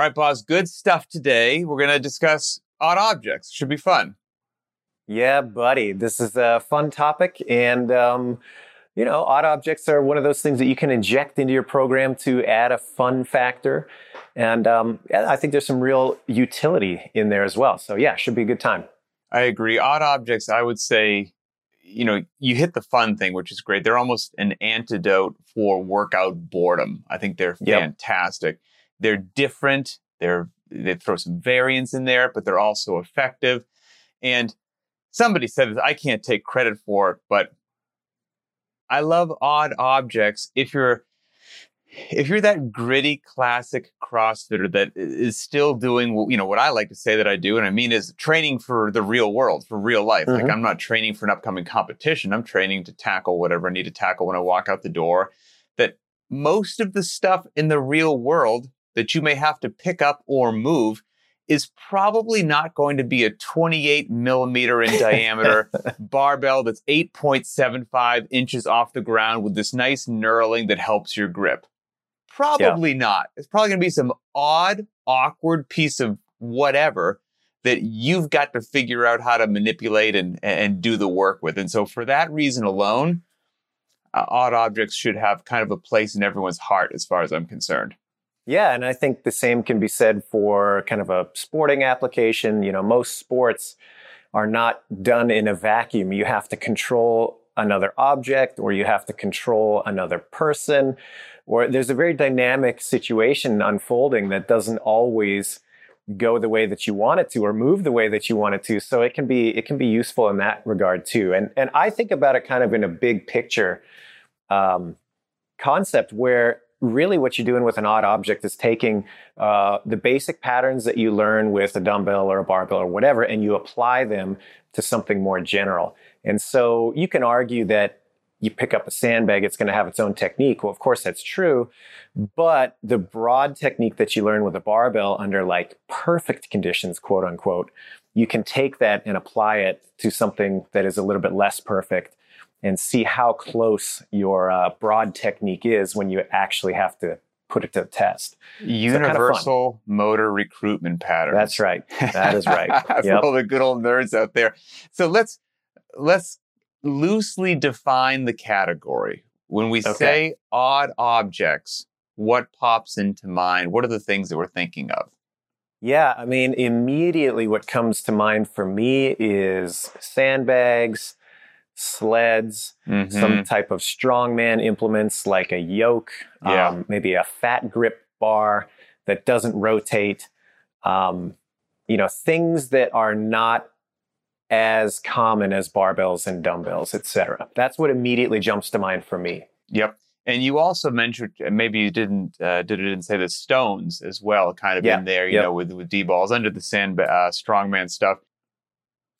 All right, boss, good stuff today. We're going to discuss odd objects. Should be fun. Yeah, buddy. This is a fun topic. And, um, you know, odd objects are one of those things that you can inject into your program to add a fun factor. And um, I think there's some real utility in there as well. So, yeah, should be a good time. I agree. Odd objects, I would say, you know, you hit the fun thing, which is great. They're almost an antidote for workout boredom. I think they're Yep. They're different. They're they throw some variance in there, but they're also effective. And somebody said this, I can't take credit for it, but I love odd objects if you're if you're that gritty classic CrossFitter that is still doing, what- you know, what I like to say that I do, and I mean is training for the real world, for real life. Like Mhm. I'm not training for an upcoming competition. I'm training to tackle whatever I need to tackle when I walk out the door. That most of the stuff in the real world that you may have to pick up or move is probably not going to be a 28 millimeter in diameter barbell that's 8.75 inches off the ground with this nice knurling that helps your grip. Probably not. It's probably going to be some odd, awkward piece of whatever that you've got to figure out how to manipulate and, and do the work with. And so, for that reason alone, uh, odd objects should have kind of a place in everyone's heart, as far as I'm concerned. Yeah, and I think the same can be said for kind of a sporting application. You know, most sports are not done in a vacuum. You have to control another object or you have to control another person or there's a very dynamic situation unfolding that doesn't always go the way that you want it to or move the way that you want it to so it can be it can be useful in that regard too and and i think about it kind of in a big picture um, concept where really what you're doing with an odd object is taking uh, the basic patterns that you learn with a dumbbell or a barbell or whatever and you apply them to something more general and so you can argue that you pick up a sandbag, it's going to have its own technique. Well, of course, that's true. But the broad technique that you learn with a barbell under like perfect conditions, quote unquote, you can take that and apply it to something that is a little bit less perfect and see how close your uh, broad technique is when you actually have to put it to the test. kind of. Universal motor recruitment pattern. That's right. That is right. For Yep. all the good old nerds out there. So let's let's loosely define the category. When we Okay. say odd objects, what pops into mind? What are the things that we're thinking of? Yeah, I mean, immediately what comes to mind for me is sandbags, sleds, Mhm. some type of strongman implements like a yoke, Yeah. um, maybe a fat grip bar that doesn't rotate. Um, you know, things that are not as common as barbells and dumbbells, etc. That's what immediately jumps to mind for me. Yep. And you also mentioned maybe you didn't uh, did didn't say the stones as well, kind of Yeah, in there, you yep. know, with with D balls under the sand uh, strongman stuff.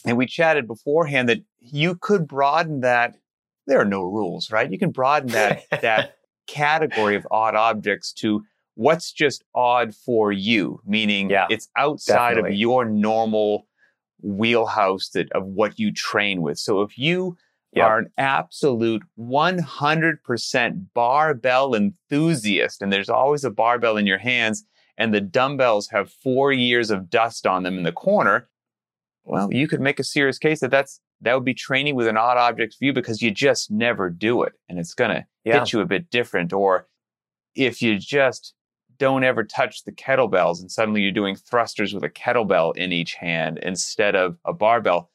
And we chatted beforehand that you could broaden that. There are no rules, right? You can broaden that that category of odd objects to what's just odd for you, meaning Yeah, it's outside definitely. of your normal wheelhouse that of what you train with. So if you Yep. are an absolute 100% barbell enthusiast and there's always a barbell in your hands and the dumbbells have 4 years of dust on them in the corner, well, you could make a serious case that that's that would be training with an odd object view because you just never do it and it's going to Yeah. hit you a bit different or if you just don't ever touch the kettlebells and suddenly you're doing thrusters with a kettlebell in each hand instead of a barbell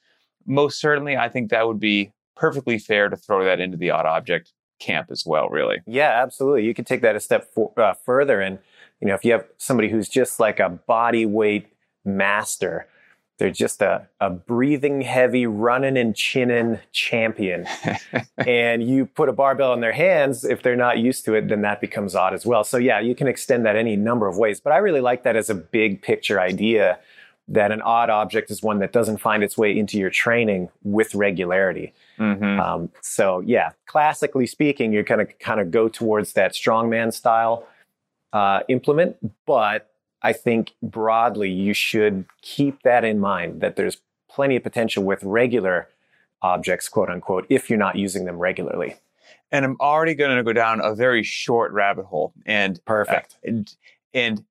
most certainly i think that would be perfectly fair to throw that into the odd object camp as well really Yeah, absolutely. You could take that a step for, uh, further, and you know, if you have somebody who's just like a body weight master, they're just a, a breathing heavy, running and chinning champion, and you put a barbell in their hands, if they're not used to it, then that becomes odd as well. So yeah, you can extend that any number of ways. But I really like that as a big picture idea that an odd object is one that doesn't find its way into your training with regularity. Mhm. Um, so yeah, classically speaking, you're going to kind of go towards that strongman style uh, implement, but I think broadly you should keep that in mind that there's plenty of potential with regular objects, quote unquote, if you're not using them regularly. and i'm already going to go down a very short rabbit hole and uh, Perfect. and, and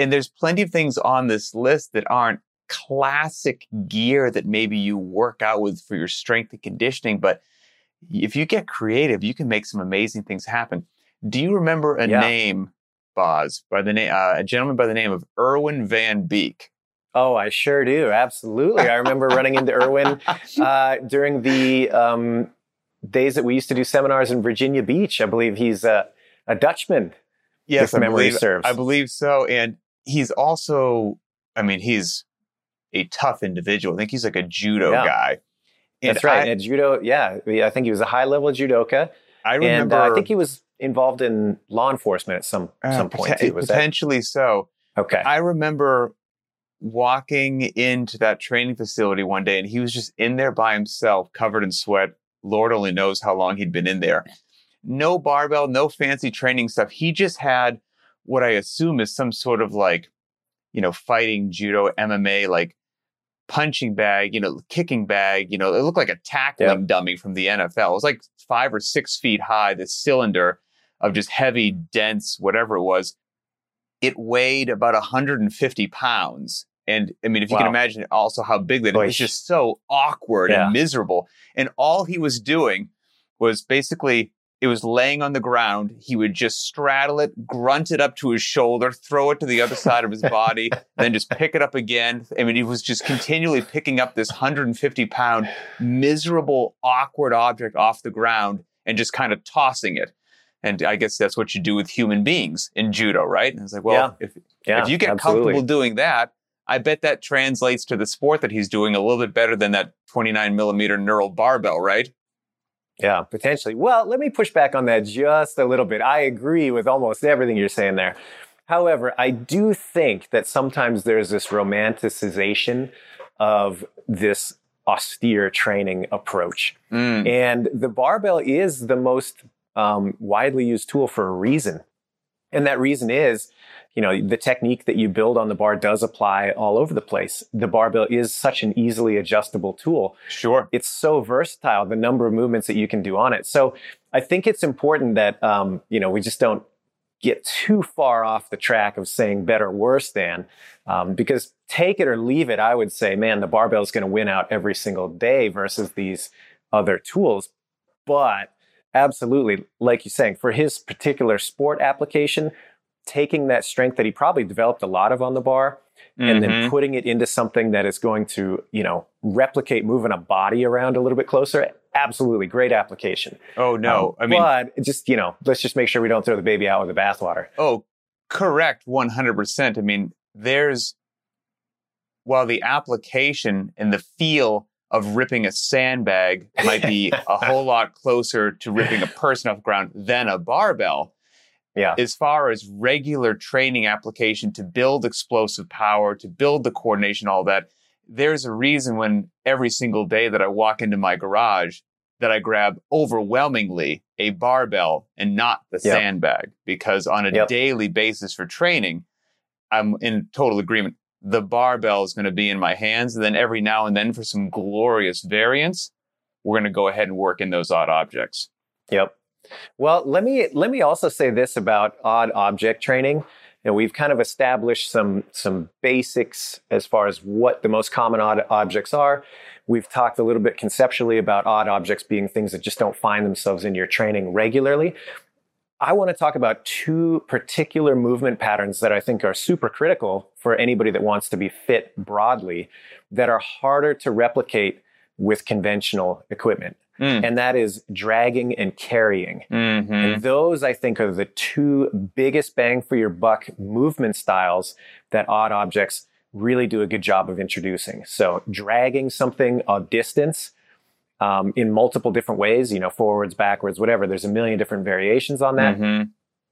and there's plenty of things on this list that aren't classic gear that maybe you work out with for your strength and conditioning, but if you get creative, you can make some amazing things happen. Do you remember a Yeah. name, Boz, by the name uh, a gentleman by the name of Erwin Van Beek? Oh, I sure do. Absolutely. I remember running into Erwin uh, during the um, days that we used to do seminars in Virginia Beach. I believe he's a, a Dutchman. Yes, if I memory believe, serves. I believe so. And he's also, I mean, he's a tough individual. I think he's like a judo Yeah. guy. And That's right. I, and judo, yeah. I think he was a high level judoka. I And remember. uh, I think he was involved in law enforcement at some, uh, some point poten- too. Was that? potentially so. Okay. I remember walking into that training facility one day and he was just in there by himself, covered in sweat. Lord only knows how long he'd been in there. No barbell, no fancy training stuff. He just had what I assume is some sort of like, you know, fighting judo, MMA, like punching bag, you know, kicking bag. You know, it looked like a tackling dummy from the NFL. It was like five or six feet high, this cylinder of just heavy, dense, whatever it was it weighed about 150 pounds. And I mean, if you can imagine also how big that it was just so awkward Yeah. and miserable. And all he was doing was basically it was laying on the ground. He would just straddle it, grunt it up to his shoulder, throw it to the other side of his body, then just pick it up again. I mean, he was just continually picking up this 150 pound miserable, awkward object off the ground and just kind of tossing it. And I guess that's what you do with human beings in judo, right? And I was like, well, if yeah, if you get absolutely. comfortable doing that, I bet that translates to the sport that he's doing a little bit better than that 29 millimeter knurled barbell, right? Yeah, potentially. Well, let me push back on that just a little bit. I agree with almost everything you're saying there. However, I do think that sometimes there's this romanticization of this austere training approach. Mm. And the barbell is the most um, widely used tool for a reason. And that reason is, you know, the technique that you build on the bar does apply all over the place. The barbell is such an easily adjustable tool Sure. it's so versatile the number of movements that you can do on it so i think it's important that um, you know we just don't get too far off the track of saying better worse than um, because take it or leave it i would say man the barbell is going to win out every single day versus these other tools but absolutely like you're saying for his particular sport application taking that strength that he probably developed a lot of on the bar and then Mhm. putting it into something that is going to, you know, replicate moving a body around a little bit closer. Absolutely great application. oh no, Um, I mean, but just, you know, let's just make sure we don't throw the baby out with the bathwater. oh, correct, 100%. I mean, there's while the application and the feel of ripping a sandbag might be a whole lot closer to ripping a person off the ground than a barbell. Yeah. as far as regular training application to build explosive power, to build the coordination, all that, there's a reason when every single day that I walk into my garage that I grab overwhelmingly a barbell and not the Yep. sandbag because on a Yep. daily basis for training, I'm in total agreement. The barbell is going to be in my hands. And then every now and then for some glorious variance, we're going to go ahead and work in those odd objects. Yep. Well, let me let me also say this about odd object training. Know, we've kind of established some some basics as far as what the most common odd objects are. We've talked a little bit conceptually about odd objects being things that just don't find themselves in your training regularly. I want to talk about two particular movement patterns that I think are super critical for anybody that wants to be fit broadly that are harder to replicate with conventional equipment Mm. and that is dragging and carrying. Mhm. And those, I think, are the two biggest bang for your buck movement styles that odd objects really do a good job of introducing. So, dragging something a distance um, in multiple different ways, you know, forwards, backwards, whatever. There's a million different variations on that. Mhm.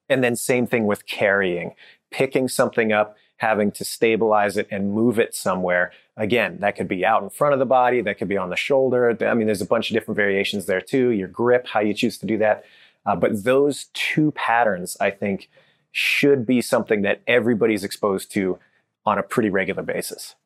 And then, same thing with carrying, picking something up, having to stabilize it and move it somewhere. Again, that could be out in front of the body, that could be on the shoulder. I mean, there's a bunch of different variations there too. Your grip, how you choose to do that. Uh, but those two patterns, I think, should be something that everybody's exposed to on a pretty regular basis.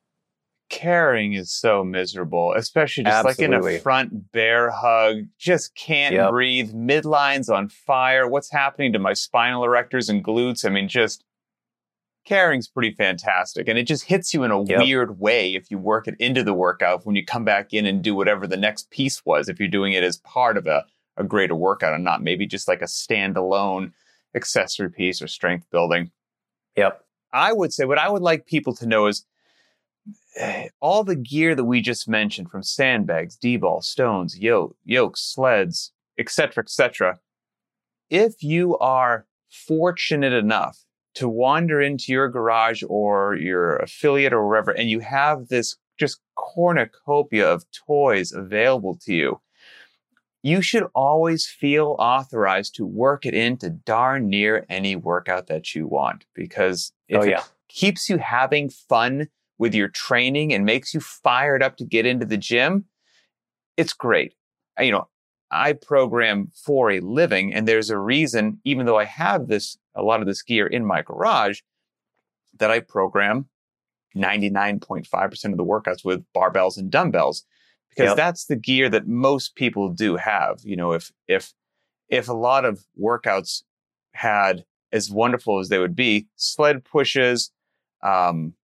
Carrying is so miserable, especially just like in a front bear hug. Just can't Yep. breathe. Midlines on fire. What's happening to my spinal erectors and glutes? I mean, just caring's pretty fantastic. And it just hits you in a Yep. weird way if you work it into the workout when you come back in and do whatever the next piece was, if you're doing it as part of a, a greater workout and not maybe just like a standalone accessory piece or strength building. Yep. I would say what I would like people to know is all the gear that we just mentioned from sandbags, D-ball, stones, yoke, yokes, sleds, etc., etc. If you are fortunate enough to wander into your garage or your affiliate or wherever, and you have this just cornucopia of toys available to you, you should always feel authorized to work it into darn near any workout that you want because oh, if Oh, it keeps you having fun with your training and makes you fired up to get into the gym, it's great. I- You know, I program for a living and there's a reason, even though I have this, a lot of this gear in my garage, that I program 99.5% of the workouts with barbells and dumbbells because Yep. that's the gear that most people do have. You know, if, if, if a lot of workouts had as wonderful as they would be, sled pushes, um,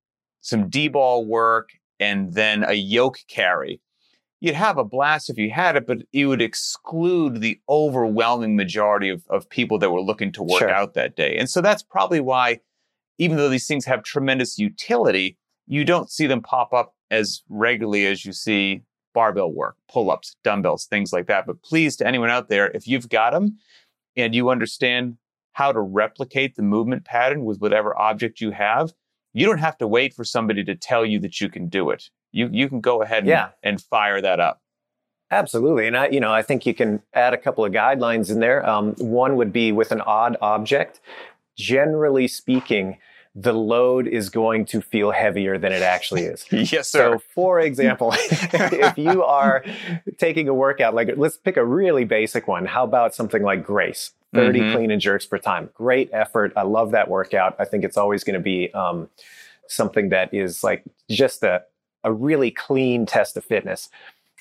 some D-ball work, and then a yoke carry. You'd have a blast if you had it, but it would exclude the overwhelming majority of, of people that were looking to work Sure. out that day. And so that's probably why, even though these things have tremendous utility, you don't see them pop up as regularly as you see barbell work, pull ups, dumbbells, things like that. But please, to anyone out there, if you've got them and you understand how to replicate the movement pattern with whatever object you have, you don't have to wait for somebody to tell you that you can do it. You you can go ahead and, Yeah. and fire that up. Absolutely, and I, you know, I think you can add a couple of guidelines in there. Um, one would be with an odd object. Generally speaking, the load is going to feel heavier than it actually is. yes, sir. So, for example, if you are taking a workout, like let's pick a really basic one. How about something like Grace? 30 Mhm. clean and jerks per time. Great effort. I love that workout. I think it's always going to be um, something that is like just a, a really clean test of fitness.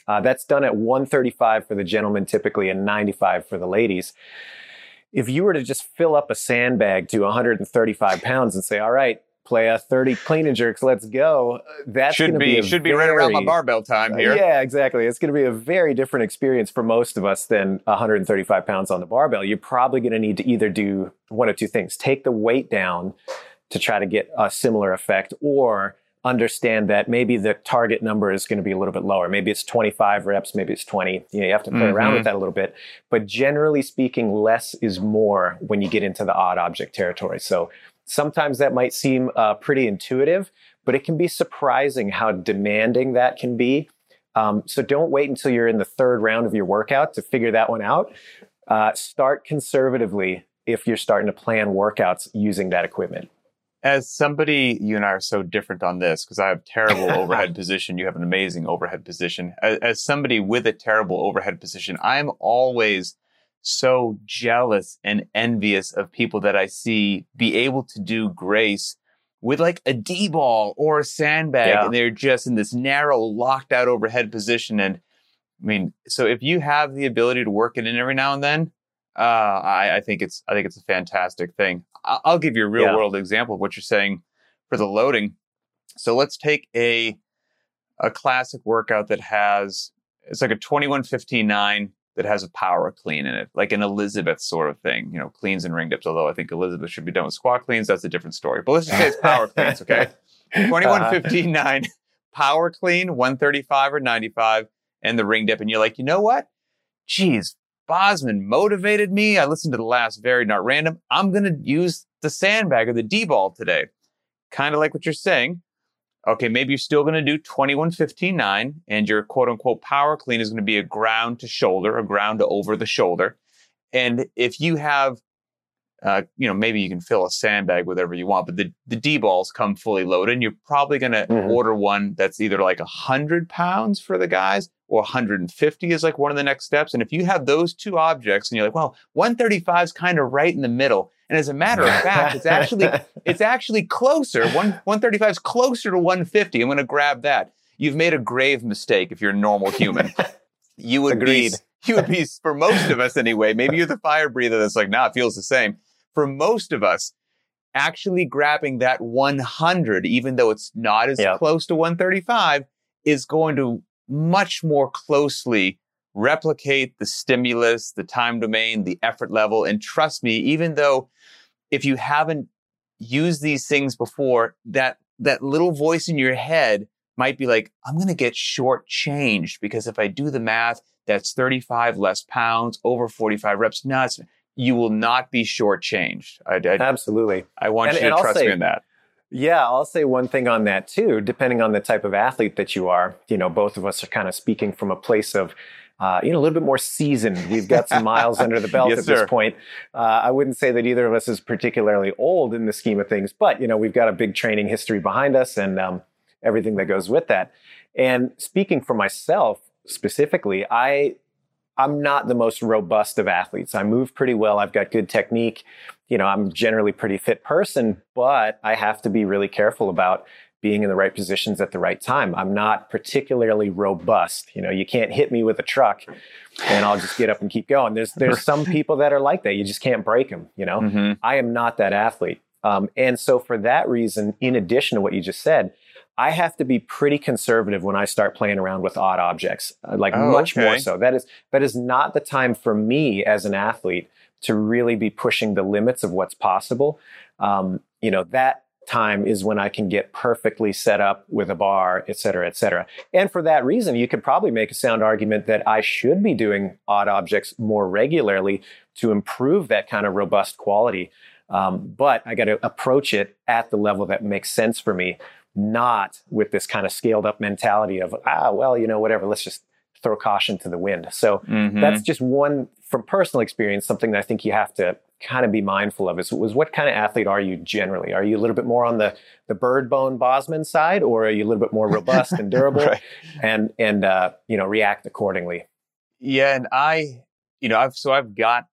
Uh, that's done at 135 for the gentlemen typically and 95 for the ladies. If you were to just fill up a sandbag to 135 pounds and say, all right, play a 30 clean and jerks, let's go, That should be, be, should be right around my barbell time here. yeah, exactly. It's going to be a very different experience for most of us than 135 pounds on the barbell. You're probably going to need to either do one of two things take the weight down to try to get a similar effect, or understand that maybe the target number is going to be a little bit lower. Maybe it's 25 reps, maybe it's 20. You, know, you have to play around Mhm. with that a little bit. But generally speaking, less is more when you get into the odd object territory. So sometimes that might seem uh, pretty intuitive, but it can be surprising how demanding that can be. Um, so don't wait until you're in the third round of your workout to figure that one out. Uh, start conservatively if you're starting to plan workouts using that equipment. As somebody, you and I are so different on this because I have terrible overhead position. You have an amazing overhead position. As, as somebody with a terrible overhead position, I'm always so jealous and envious of people that I see be able to do grace with like a D ball or a sandbag, Yeah. and they're just in this narrow, locked out overhead position. And I mean, so if you have the ability to work it in every now and then, uh, I, I think it's I think it's a fantastic thing. I'll give you a real Yeah. world example of what you're saying for the loading. So let's take a a classic workout that has it's like a 2159 that has a power clean in it, like an Elizabeth sort of thing, you know, cleans and ring dips. Although I think Elizabeth should be done with squat cleans, that's a different story. But let's just say it's power cleans, okay? 2159 uh-huh. power clean, 135 or 95, and the ring dip. And you're like, you know what? Geez, Bosman motivated me. I listened to the last very not random. I'm going to use the sandbag or the D ball today. Kind of like what you're saying. Okay, maybe you're still going to do 21.59 and your quote unquote power clean is going to be a ground to shoulder, a ground to over the shoulder. And if you have, uh, you know, maybe you can fill a sandbag with whatever you want, but the, the D balls come fully loaded and you're probably going to Mhm. order one that's either like 100 pounds for the guys or 150 is like one of the next steps. And if you have those two objects and you're like, well, 135 is kind of right in the middle. And as a matter of fact, it's actually it's actually closer. One 135 is closer to 150. I'm going to grab that. You've made a grave mistake if you're a normal human. You would Agreed. be you would be for most of us anyway. Maybe you're the fire breather that's like, nah, it feels the same. For most of us, actually grabbing that 100, even though it's not as Yep. close to 135, is going to much more closely replicate the stimulus, the time domain, the effort level. And trust me, even though if you haven't used these things before, that that little voice in your head might be like, I'm going to get shortchanged because if I do the math, that's 35 less pounds over 45 reps. No, it's, you will not be shortchanged. I, I, Absolutely. I want And- you to trust say- me in that. Yeah, I'll say one thing on that too. Depending on the type of athlete that you are, you know, both of us are kind of speaking from a place of, uh, you know, a little bit more seasoned. We've got some miles under the belt Yes, at this sir. point. Uh, I wouldn't say that either of us is particularly old in the scheme of things, but you know, we've got a big training history behind us and um, everything that goes with that. And speaking for myself specifically, I I'm not the most robust of athletes. I move pretty well. I've got good technique. You know, I'm generally pretty fit person, but I have to be really careful about being in the right positions at the right time. I'm not particularly robust. You know, you can't hit me with a truck and I'll just get up and keep going. There's there's some people that are like that. You just can't break them, you know. Mhm. I am not that athlete. Um, and so, for that reason, in addition to what you just said, I have to be pretty conservative when I start playing around with odd objects, uh, like Oh, much more so. That is that is not the time for me as an athlete to really be pushing the limits of what's possible. Um, you know, that time is when I can get perfectly set up with a bar, et cetera, et cetera. And for that reason, you could probably make a sound argument that I should be doing odd objects more regularly to improve that kind of robust quality. Um, but I got to approach it at the level that makes sense for me, not with this kind of scaled up mentality of, ah, well, you know, whatever, let's just throw caution to the wind. So Mhm. that's just one from personal experience, something that I think you have to kind of be mindful of is, was what kind of athlete are you generally? Are you a little bit more on the, the bird bone Bosman side, or are you a little bit more robust and durable Right. and, and, uh, you know, react accordingly? Yeah, and I, you know, I've so I've got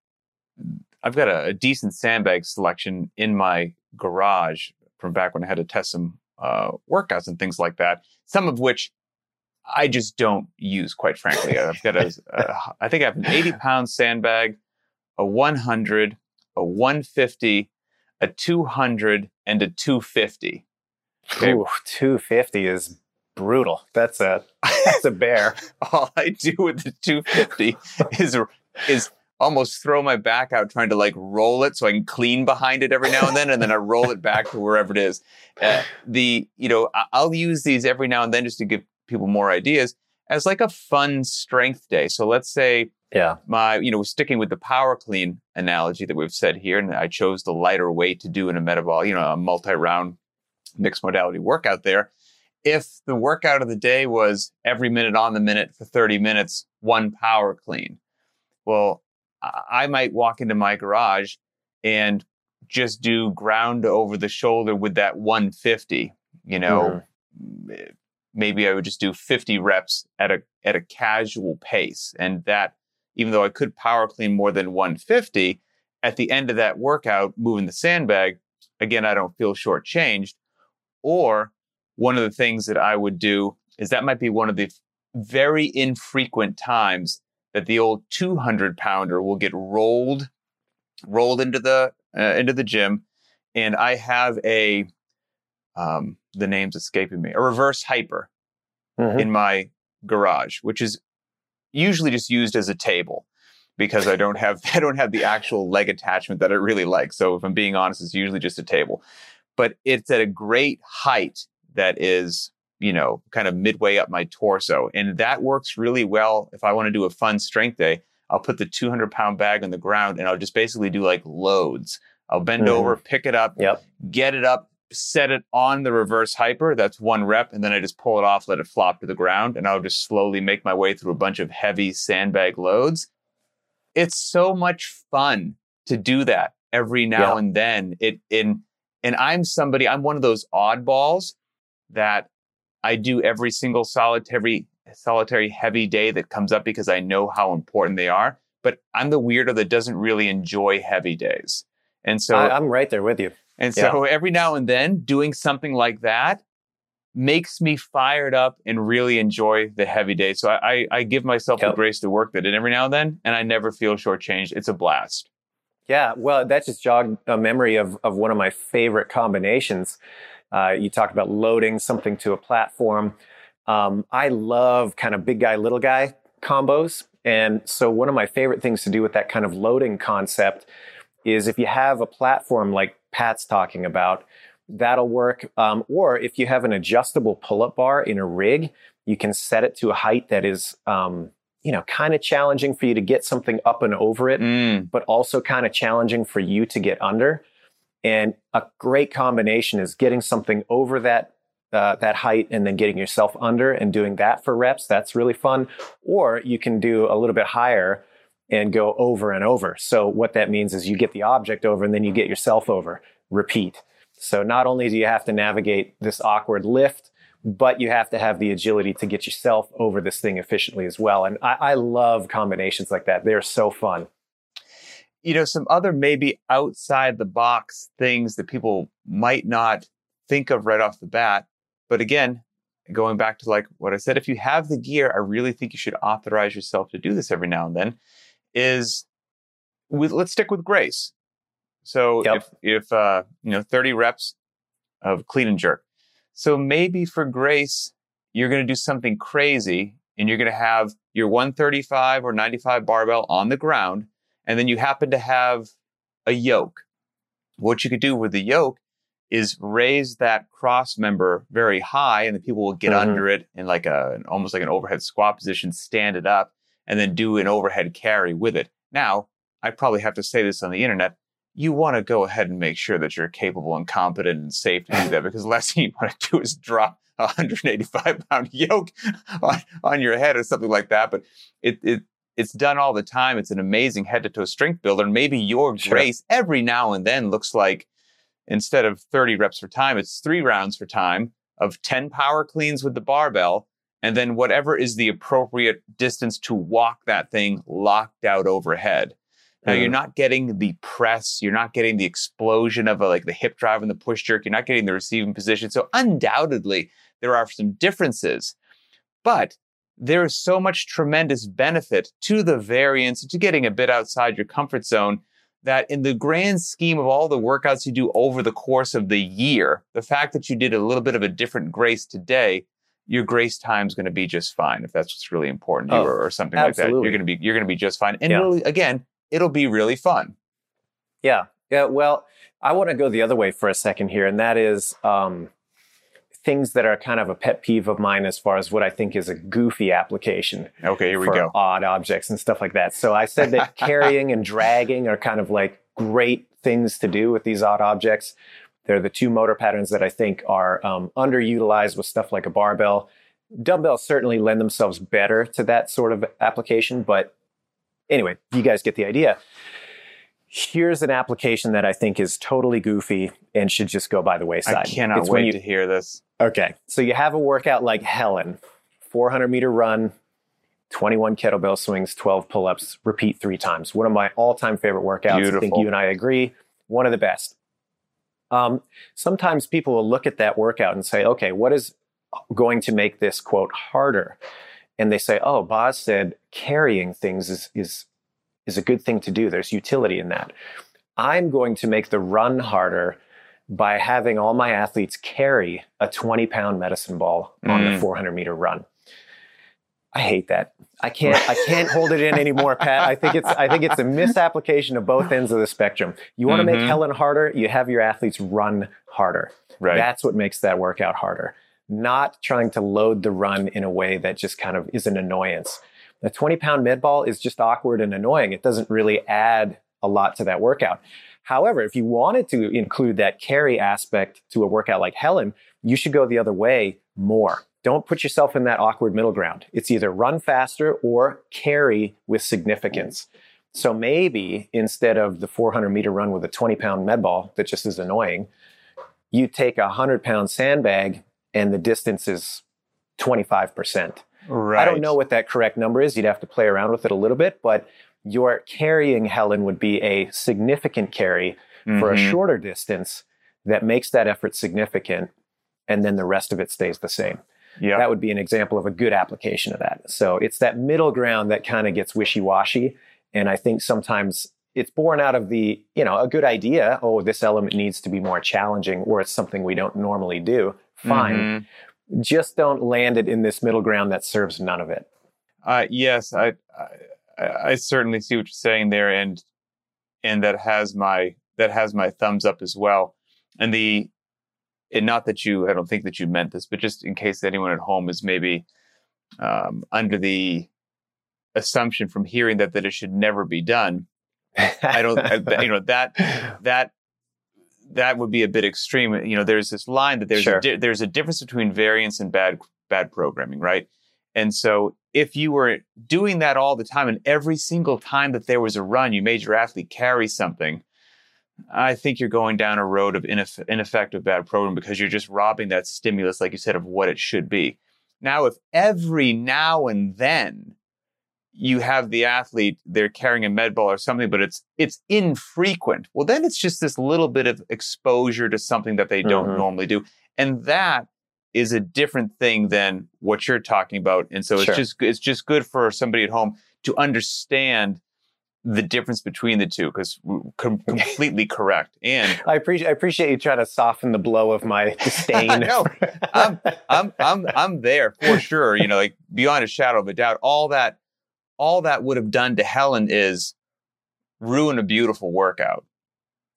I've got a, a decent sandbag selection in my garage from back when I had to test some uh, workouts and things like that. Some of which I just don't use, quite frankly. I've got a, a I think I have an 80 pound sandbag, a 100, a 150, a 200, and a 250. Okay. Ooh, 250 is brutal. That's a, that's a bear. all I do with the 250 is is almost throw my back out trying to like roll it so I can clean behind it every now and then, and then I roll it back to wherever it is. Uh, the you know I'll use these every now and then just to give people more ideas as like a fun strength day. So let's say Yeah. my you know sticking with the power clean analogy that we've said here, and I chose the lighter weight to do in a metabolic you know a multi-round mixed modality workout there if the workout of the day was every minute on the minute for 30 minutes, one power clean, well, I might walk into my garage and just do ground over the shoulder with that 150. You know, mm-hmm. m- eh, maybe I would just do 50 reps at a at a casual pace, and that even though I could power clean more than 150, at the end of that workout, moving the sandbag, again, I don't feel shortchanged. Or one of the things that I would do is that might be one of the very infrequent times that the old 200 pounder will get rolled, rolled into the uh, into the gym, and I have a um, the name's escaping me a reverse hyper Mhm. in my garage, which is usually just used as a table because I don't have I don't have the actual leg attachment that I really like. So if I'm being honest, it's usually just a table. But it's at a great height that is, you know, kind of midway up my torso. And that works really well if I want to do a fun strength day. I'll put the 200 pound bag on the ground and I'll just basically do like loads. I'll bend Mhm. over, pick it up, Yep. get it up, set it on the reverse hyper. That's one rep. And then I just pull it off, let it flop to the ground. And I'll just slowly make my way through a bunch of heavy sandbag loads. It's so much fun to do that every now Yeah. and then. It in and I'm somebody, I'm one of those oddballs that I do every single solitary solitary heavy day that comes up because I know how important they are. But I'm the weirdo that doesn't really enjoy heavy days. And so I, I'm right there with you. and so every now and then doing something like that makes me fired up and really enjoy the heavy day. So I, I, I give myself the grace to work that in every now and then, and I never feel shortchanged. It's a blast. Yeah, well, that just jogged a memory of, of one of my favorite combinations. Uh, you talked about loading something to a platform. Um, I love kind of big guy, little guy combos. And so, one of my favorite things to do with that kind of loading concept is if you have a platform like Pat's talking about, that'll work. Um, or if you have an adjustable pull up bar in a rig, you can set it to a height that is um, you know, kind of challenging for you to get something up and over it, mm. but also kind of challenging for you to get under. And a great combination is getting something over that uh, that height and then getting yourself under and doing that for reps. That's really fun. Or you can do a little bit higher and go over and over. So what that means is you get the object over and then you get yourself over. Repeat. So not only do you have to navigate this awkward lift, but you have to have the agility to get yourself over this thing efficiently as well. And I, I love combinations like that. They're so fun. You know, some other maybe outside the box things that people might not think of right off the bat. But again, going back to like what I said, if you have the gear, I really think you should authorize yourself to do this every now and then. Is with, let's stick with grace. So yep. if if uh, you know 30 reps of clean and jerk, so maybe for grace, you're going to do something crazy and you're going to have your 135 or 95 barbell on the ground. And then you happen to have a yoke. What you could do with the yoke is raise that cross member very high and the people will get mm-hmm. under it in like a almost like an overhead squat position, stand it up, and then do an overhead carry with it. Now, I probably have to say this on the internet you want to go ahead and make sure that you're capable and competent and safe to do that because the last thing you want to do is drop a 185 pound yoke on, on your head or something like that. But it, it it's done all the time. It's an amazing head to toe strength builder. And maybe your sure. grace every now and then looks like instead of 30 reps for time, it's three rounds for time of 10 power cleans with the barbell. And then whatever is the appropriate distance to walk that thing locked out overhead. Now you're mm. not getting the press, you're not getting the explosion of a, like the hip drive and the push jerk, you're not getting the receiving position. So undoubtedly there are some differences, but there is so much tremendous benefit to the variance, to getting a bit outside your comfort zone that in the grand scheme of all the workouts you do over the course of the year, the fact that you did a little bit of a different grace today, your grace time is going to be just fine if that's what's really important to oh, you or, or something absolutely. like that. You're going to be you're going to be just fine. And yeah. really, again, it'll be really fun. Yeah. Yeah. Well, I want to go the other way for a second here, and that is um, things that are kind of a pet peeve of mine as far as what I think is a goofy application. Okay, here we go. Odd objects and stuff like that. So I said that carrying and dragging are kind of like great things to do with these odd objects. They're the two motor patterns that I think are um, underutilized with stuff like a barbell. Dumbbells certainly lend themselves better to that sort of application, but Anyway, you guys get the idea. Here's an application that I think is totally goofy and should just go by the wayside. I cannot it's wait you, to hear this. Okay. So you have a workout like Helen 400 meter run, 21 kettlebell swings, 12 pull ups, repeat three times. One of my all time favorite workouts. Beautiful. I think you and I agree. One of the best. Um, sometimes people will look at that workout and say, okay, what is going to make this quote harder? and they say, "Oh, Boz said carrying things is is is a good thing to do. There's utility in that." I'm going to make the run harder by having all my athletes carry a 20 pound medicine ball on mm. the 400 meter run. I hate that. I can't. I can't hold it in anymore, Pat. I think it's. I think it's a misapplication of both ends of the spectrum. You want to mm-hmm. make Helen harder. You have your athletes run harder. Right. That's what makes that workout harder not trying to load the run in a way that just kind of is an annoyance. The 20 pound med ball is just awkward and annoying. It doesn't really add a lot to that workout. However, if you wanted to include that carry aspect to a workout like Helen, you should go the other way more. Don't put yourself in that awkward middle ground. It's either run faster or carry with significance. So maybe instead of the 400 meter run with a 20 pound med ball that just is annoying, you take a 100 pound sandbag and the distance is 25%. Right. I don't know what that correct number is. You'd have to play around with it a little bit, but your carrying Helen would be a significant carry mm-hmm. for a mm-hmm. shorter distance that makes that effort significant, and then the rest of it stays the same. Yeah. That would be an example of a good application of that. So it's that middle ground that kind of gets wishy washy. And I think sometimes it's born out of the, you know, a good idea. Oh, this element needs to be more challenging or it's something we don't normally do. Fine. Mm-hmm. Just don't land it in this middle ground that serves none of it. Uh, yes, I, I, I certainly see what you're saying there, and and that has my that has my thumbs up as well. And the and not that you, I don't think that you meant this, but just in case anyone at home is maybe um, under the assumption from hearing that that it should never be done. I don't, I, you know, that that that would be a bit extreme. You know, there's this line that there's sure. a di- there's a difference between variance and bad bad programming, right? And so if you were doing that all the time and every single time that there was a run, you made your athlete carry something, I think you're going down a road of ineff- ineffective bad program because you're just robbing that stimulus, like you said, of what it should be. Now, if every now and then you have the athlete, they're carrying a med ball or something, but it's it's infrequent. Well, then it's just this little bit of exposure to something that they don't mm-hmm. normally do. And that is a different thing than what you're talking about. And so it's just it's just good for somebody at home to understand the difference between the two because com- completely correct. And I appreciate I appreciate you trying to soften the blow of my disdain. no, I'm I'm I'm I'm there for sure. You know, like beyond a shadow of a doubt, all that all that would have done to Helen is ruin a beautiful workout.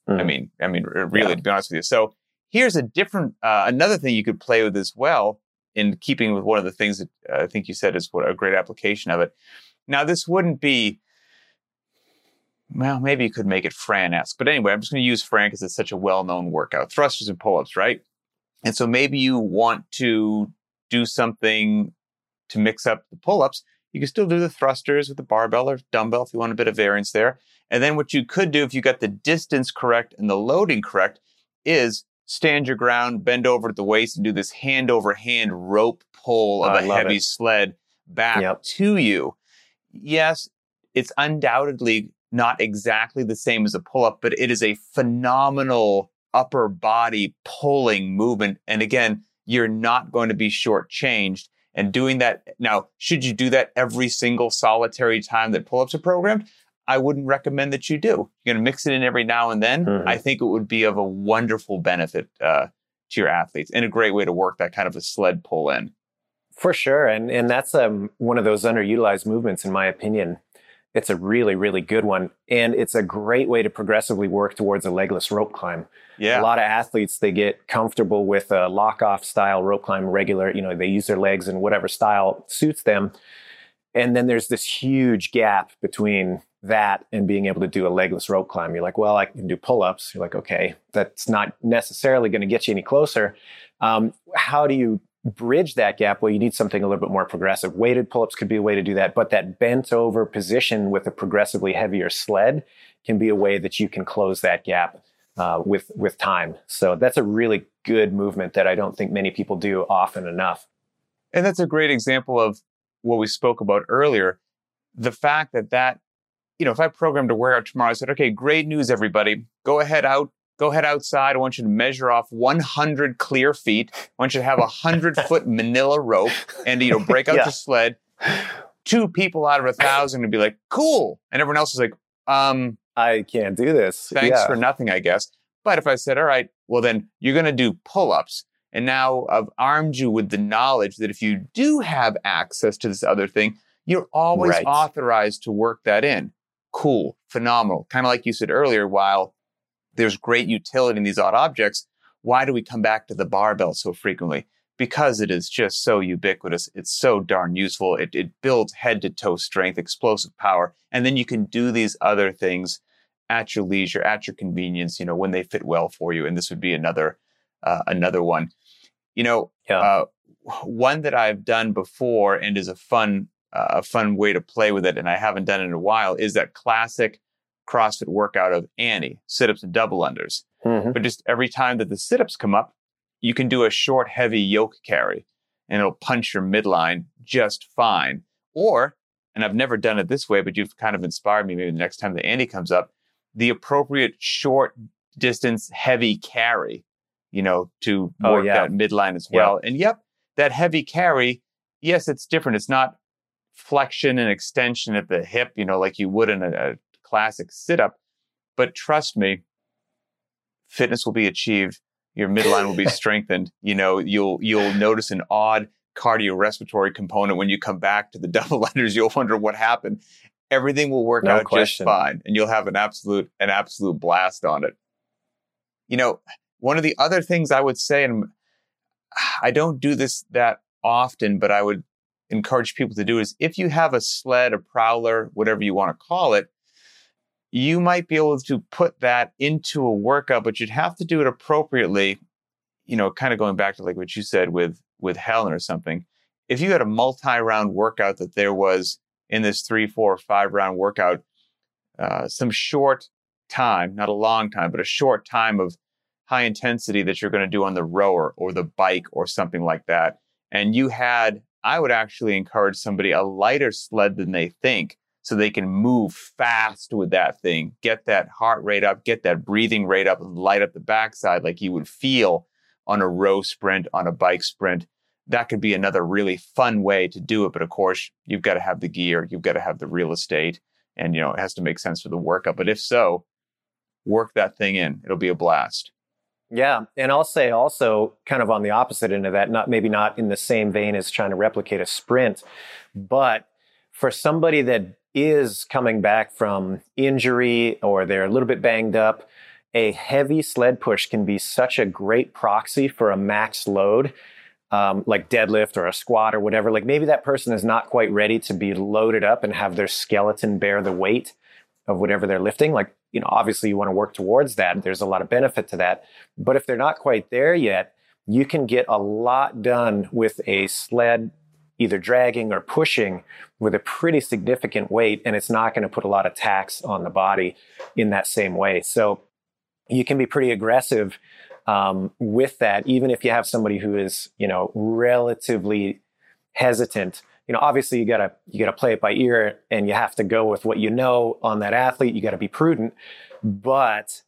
Mm. I mean, I mean, really, yeah. to be honest with you. So here's a different uh, another thing you could play with as well in keeping with one of the things that uh, I think you said is what a great application of it. Now, this wouldn't be well, maybe you could make it Fran-esque. But anyway, I'm just going to use Fran because it's such a well-known workout. Thrusters and pull-ups, right? And so maybe you want to do something to mix up the pull-ups. You can still do the thrusters with the barbell or dumbbell if you want a bit of variance there. And then what you could do if you got the distance correct and the loading correct is stand your ground, bend over at the waist and do this hand over hand rope pull of a heavy it. sled back yep. to you. Yes, it's undoubtedly not exactly the same as a pull up, but it is a phenomenal upper body pulling movement. And again, you're not going to be shortchanged. And doing that now, should you do that every single solitary time that pull ups are programmed? I wouldn't recommend that you do. You're going to mix it in every now and then. Mm-hmm. I think it would be of a wonderful benefit uh, to your athletes and a great way to work that kind of a sled pull in. For sure, and and that's um, one of those underutilized movements, in my opinion. It's a really, really good one. And it's a great way to progressively work towards a legless rope climb. Yeah. A lot of athletes, they get comfortable with a lock off style rope climb regular. You know, they use their legs in whatever style suits them. And then there's this huge gap between that and being able to do a legless rope climb. You're like, well, I can do pull ups. You're like, okay, that's not necessarily going to get you any closer. Um, how do you bridge that gap, well, you need something a little bit more progressive. Weighted pull-ups could be a way to do that, but that bent over position with a progressively heavier sled can be a way that you can close that gap uh, with with time. So that's a really good movement that I don't think many people do often enough. And that's a great example of what we spoke about earlier. The fact that that, you know, if I programmed a workout tomorrow, I said, okay, great news, everybody. Go ahead out, go head outside. I want you to measure off 100 clear feet. I want you to have a 100 foot manila rope and, you know, break out yeah. your sled. Two people out of a thousand would be like, cool. And everyone else is like, um, I can't do this. Thanks yeah. for nothing, I guess. But if I said, all right, well, then you're going to do pull ups. And now I've armed you with the knowledge that if you do have access to this other thing, you're always right. authorized to work that in. Cool, phenomenal. Kind of like you said earlier, while there's great utility in these odd objects. Why do we come back to the barbell so frequently? Because it is just so ubiquitous. It's so darn useful. It, it builds head to toe strength, explosive power. And then you can do these other things at your leisure, at your convenience, you know, when they fit well for you. And this would be another, uh, another one. You know, yeah. uh, one that I've done before and is a fun, uh, a fun way to play with it, and I haven't done it in a while, is that classic CrossFit workout of Annie, sit ups and double unders. Mm-hmm. But just every time that the sit ups come up, you can do a short, heavy yoke carry and it'll punch your midline just fine. Or, and I've never done it this way, but you've kind of inspired me maybe the next time the Annie comes up, the appropriate short distance, heavy carry, you know, to oh, work yeah. that midline as well. Yeah. And yep, that heavy carry, yes, it's different. It's not flexion and extension at the hip, you know, like you would in a, a classic sit up. But trust me, fitness will be achieved. Your midline will be strengthened. You know, you'll you'll notice an odd cardiorespiratory component when you come back to the double unders. You'll wonder what happened. Everything will work No out question. just fine, and you'll have an absolute an absolute blast on it. You know, one of the other things I would say, and I don't do this that often, but I would encourage people to do is if you have a sled, a prowler, whatever you want to call it, you might be able to put that into a workout, but you'd have to do it appropriately. You know, kind of going back to like what you said with with Helen or something. If you had a multi-round workout that there was in this three, four, five round workout, uh, some short time, not a long time, but a short time of high intensity that you're going to do on the rower or the bike or something like that. And you had, I would actually encourage somebody a lighter sled than they think so they can move fast with that thing, get that heart rate up, get that breathing rate up, and light up the backside like you would feel on a row sprint, on a bike sprint. That could be another really fun way to do it. But of course, you've got to have the gear, you've got to have the real estate, and you know, it has to make sense for the workout. But if so, work that thing in. It'll be a blast. Yeah, and I'll say also kind of on the opposite end of that, not maybe not in the same vein as trying to replicate a sprint, but for somebody that is coming back from injury or they're a little bit banged up, a heavy sled push can be such a great proxy for a max load, um, like deadlift or a squat or whatever. Like maybe that person is not quite ready to be loaded up and have their skeleton bear the weight of whatever they're lifting. Like, you know, obviously you want to work towards that. There's a lot of benefit to that. But if they're not quite there yet, you can get a lot done with a sled either dragging or pushing with a pretty significant weight, and it's not going to put a lot of tax on the body in that same way. So you can be pretty aggressive um, with that, even if you have somebody who is, you know, relatively hesitant. You know, obviously you gotta you gotta play it by ear, and you have to go with what you know on that athlete. You got to be prudent, but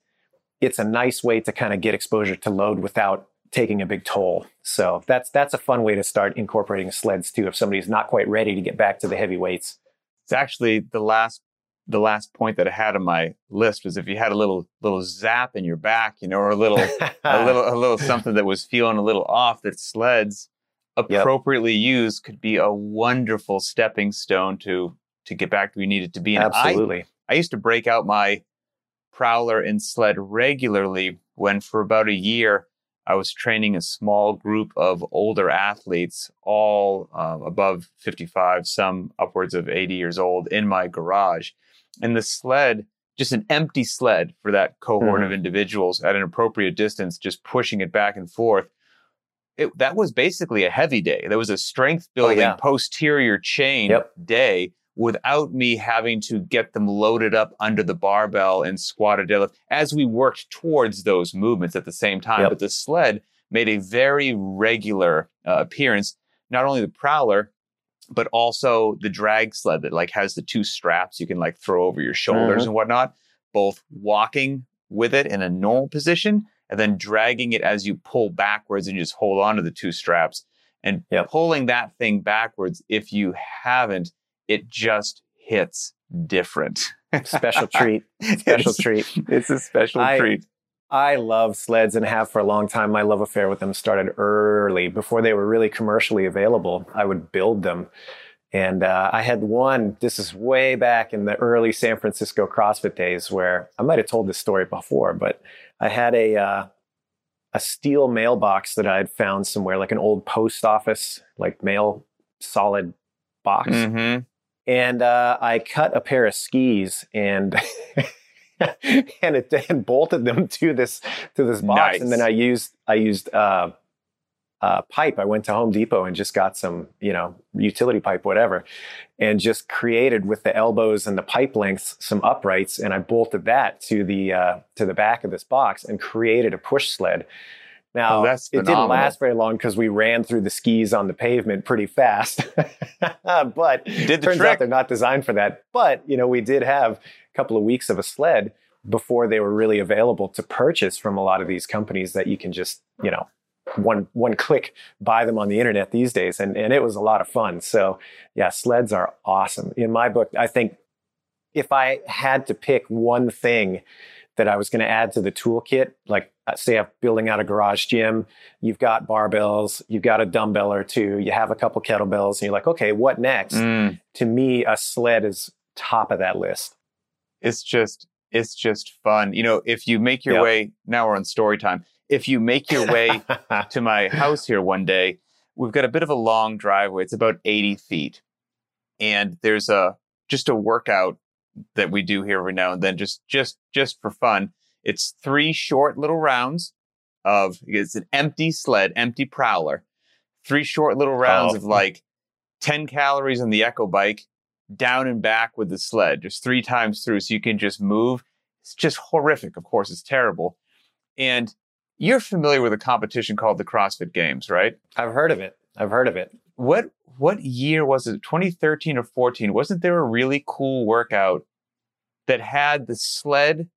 it's a nice way to kind of get exposure to load without taking a big toll. So that's that's a fun way to start incorporating sleds too. If somebody's not quite ready to get back to the heavy weights. It's actually the last the last point that I had on my list was if you had a little little zap in your back, you know, or a little a little a little something that was feeling a little off that sleds appropriately used could be a wonderful stepping stone to to get back to where you needed to be. And Absolutely. I, I used to break out my prowler and sled regularly when for about a year I was training a small group of older athletes, all uh, above 55, some upwards of 80 years old, in my garage. And the sled, just an empty sled for that cohort Mhm. of individuals at an appropriate distance, just pushing it back and forth. It, that was basically a heavy day. That was a strength building yeah. posterior chain Yep. day without me having to get them loaded up under the barbell and squat or deadlift as we worked towards those movements at the same time. Yep. But the sled made a very regular uh, appearance. Not only the prowler, but also the drag sled that like has the two straps you can like throw over your shoulders Mhm. and whatnot. Both walking with it in a normal position and then dragging it as you pull backwards and you just hold on to the two straps and Yep. pulling that thing backwards. If you haven't, it just hits different. Special treat. Special It's- treat. It's a special I- treat. I love sleds and have for a long time. My love affair with them started early before they were really commercially available. I would build them. And uh, I had one, this is way back in the early San Francisco CrossFit days where I might have told this story before, but I had a, uh, a steel mailbox that I had found somewhere, like an old post office, like mail solid box hmm and uh, I cut a pair of skis and and it and bolted them to this to this box, Nice. and then I used I used uh, uh, pipe. I went to Home Depot and just got some you know utility pipe, whatever, and just created with the elbows and the pipe lengths some uprights, and I bolted that to the uh, to the back of this box and created a push sled. Now Oh, it didn't last very long because we ran through the skis on the pavement pretty fast, but Did the turns trick. out they're not designed for that. But you know, we did have a couple of weeks of a sled before they were really available to purchase from a lot of these companies that you can just you know one one click buy them on the internet these days, and and it was a lot of fun. So yeah, sleds are awesome in my book. I think if I had to pick one thing that I was going to add to the toolkit, like uh, say I'm building out a garage gym, you've got barbells, you've got a dumbbell or two, you have a couple kettlebells, and you're like, okay, what next? Mm, To me, a sled is top of that list. it's just it's just fun. You know, if you make your Yep. way now we're on story time. If you make your way to my house here one day, we've got a bit of a long driveway. It's about 80 feet. And there's a just a workout that we do here every now and then, just just just for fun. It's three short little rounds of it's an empty sled, empty prowler. Three short little rounds Oh. of like 10 calories on the echo bike, down and back with the sled, just three times through. So you can just move. It's just horrific. Of course, it's terrible. And you're familiar with a competition called the CrossFit Games, right? I've heard of it. I've heard of it. What what year was it? 2013 or 14? Wasn't there a really cool workout that had the sled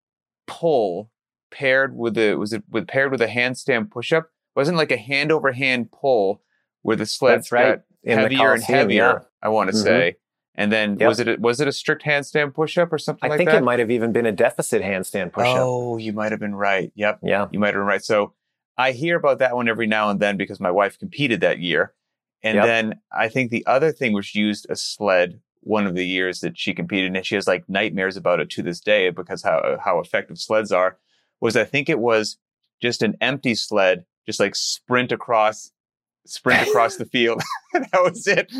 pull paired with a was it with paired with a handstand push-up? Wasn't like a hand over hand pull where the sleds right. got heavier and heavier, yeah. I want to Mhm. say. And then Yep. was it a, was it a strict handstand push-up or something I like think it might have even been a deficit handstand push up. Oh, you might have been right. Yep. Yeah. You might have been right. So I hear about that one every now and then because my wife competed that year. And Yep. then I think the other thing was used a sled one of the years that she competed and she has like nightmares about it to this day because how uh, how effective sleds are was I think it was just an empty sled just like sprint across sprint across the field. that was it.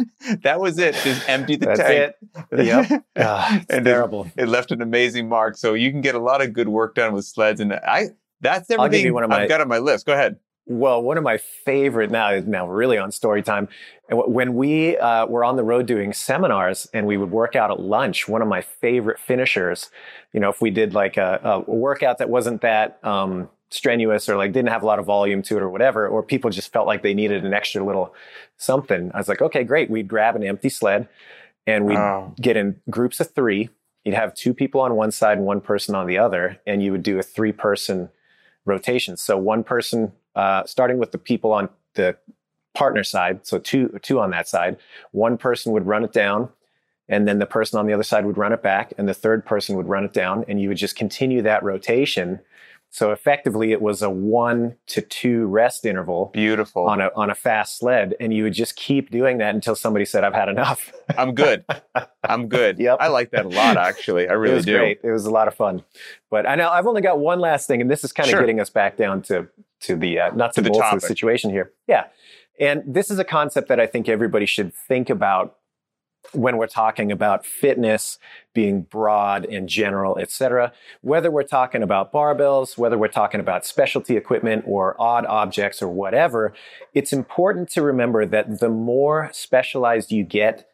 That was it. Just empty the That's tank. it. Yep. Ah, it's And terrible. it left an amazing mark. So you can get a lot of good work done with sleds, and I that's I'll give everything you one of my- I've got on my list. Go ahead. Well, one of my favorite now, is now really on story time. When we uh, were on the road doing seminars and we would work out at lunch, one of my favorite finishers, you know, if we did like a, a workout that wasn't that um, strenuous or like didn't have a lot of volume to it or whatever, or people just felt like they needed an extra little something, I was like, okay, great. We'd grab an empty sled and we'd Oh. get in groups of three. You'd have two people on one side and one person on the other, and you would do a three person rotation. So one person, uh, starting with the people on the partner side, so two two on that side, one person would run it down, and then the person on the other side would run it back, and the third person would run it down, and you would just continue that rotation. So effectively, it was a one to two rest interval Beautiful. on a on a fast sled, and you would just keep doing that until somebody said, "I've had enough." I'm good. I'm good. Yep. I like that a lot, actually. I really it was do. great. It was a lot of fun. But I know I've only got one last thing, and this is kind of Sure. getting us back down to to the uh, nuts To and bolts of the situation here. Yeah, and this is a concept that I think everybody should think about when we're talking about fitness being broad and general, et cetera. Whether we're talking about barbells, whether we're talking about specialty equipment or odd objects or whatever, it's important to remember that the more specialized you get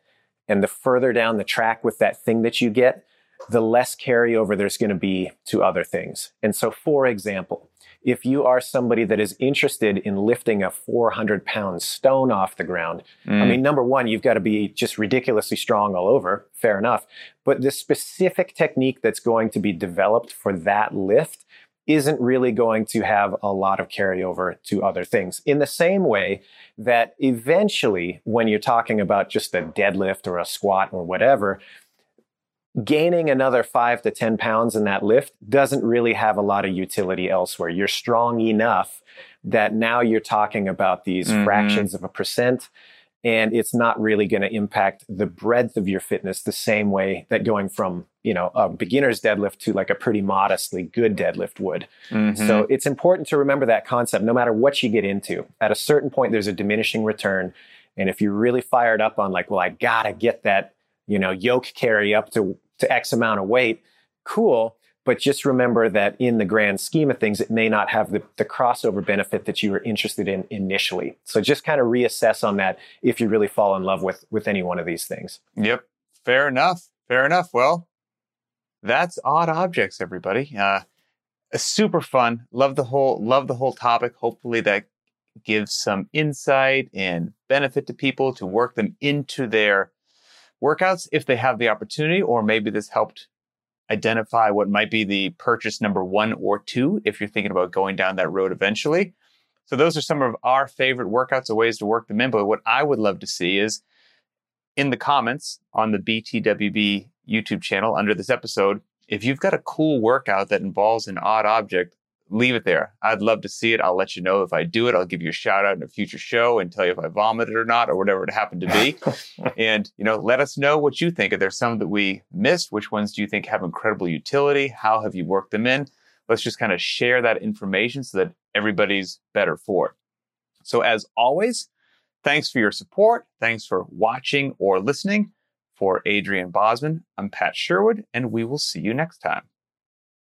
and the further down the track with that thing that you get, the less carryover there's going to be to other things. And so, for example, if you are somebody that is interested in lifting a 400 pound stone off the ground, I Mm. mean, number one, you've got to be just ridiculously strong all over. Fair enough. But the specific technique that's going to be developed for that lift isn't really going to have a lot of carryover to other things. In the same way that eventually, when you're talking about just a deadlift or a squat or whatever, gaining another five to 10 pounds in that lift doesn't really have a lot of utility elsewhere. You're strong enough that now you're talking about these Mhm. fractions of a percent. And it's not really going to impact the breadth of your fitness the same way that going from, you know, a beginner's deadlift to like a pretty modestly good deadlift would. Mhm. So it's important to remember that concept no matter what you get into. At a certain point, there's a diminishing return. And if you're really fired up on like, well, I gotta get that, you know, yoke carry up to, to X amount of weight, cool. But just remember that in the grand scheme of things, it may not have the, the crossover benefit that you were interested in initially. So just kind of reassess on that if you really fall in love with, with any one of these things. Yep. Fair enough. Fair enough. Well, that's odd objects, everybody. Uh, super fun. Love the whole love the whole topic. Hopefully that gives some insight and benefit to people to work them into their workouts if they have the opportunity, or maybe this helped identify what might be the purchase number one or two if you're thinking about going down that road eventually. So those are some of our favorite workouts or ways to work them in. But what I would love to see is in the comments on the BTWB YouTube channel under this episode. If you've got a cool workout that involves an odd object, leave it there. I'd love to see it. I'll let you know if I do it. I'll give you a shout out in a future show and tell you if I vomited or not or whatever it happened to be. and, you know, let us know what you think. If there's some that we missed, which ones do you think have incredible utility? How have you worked them in? Let's just kind of share that information so that everybody's better for it. So as always, thanks for your support. Thanks for watching or listening. For Adrian Bozman, I'm Pat Sherwood, and we will see you next time.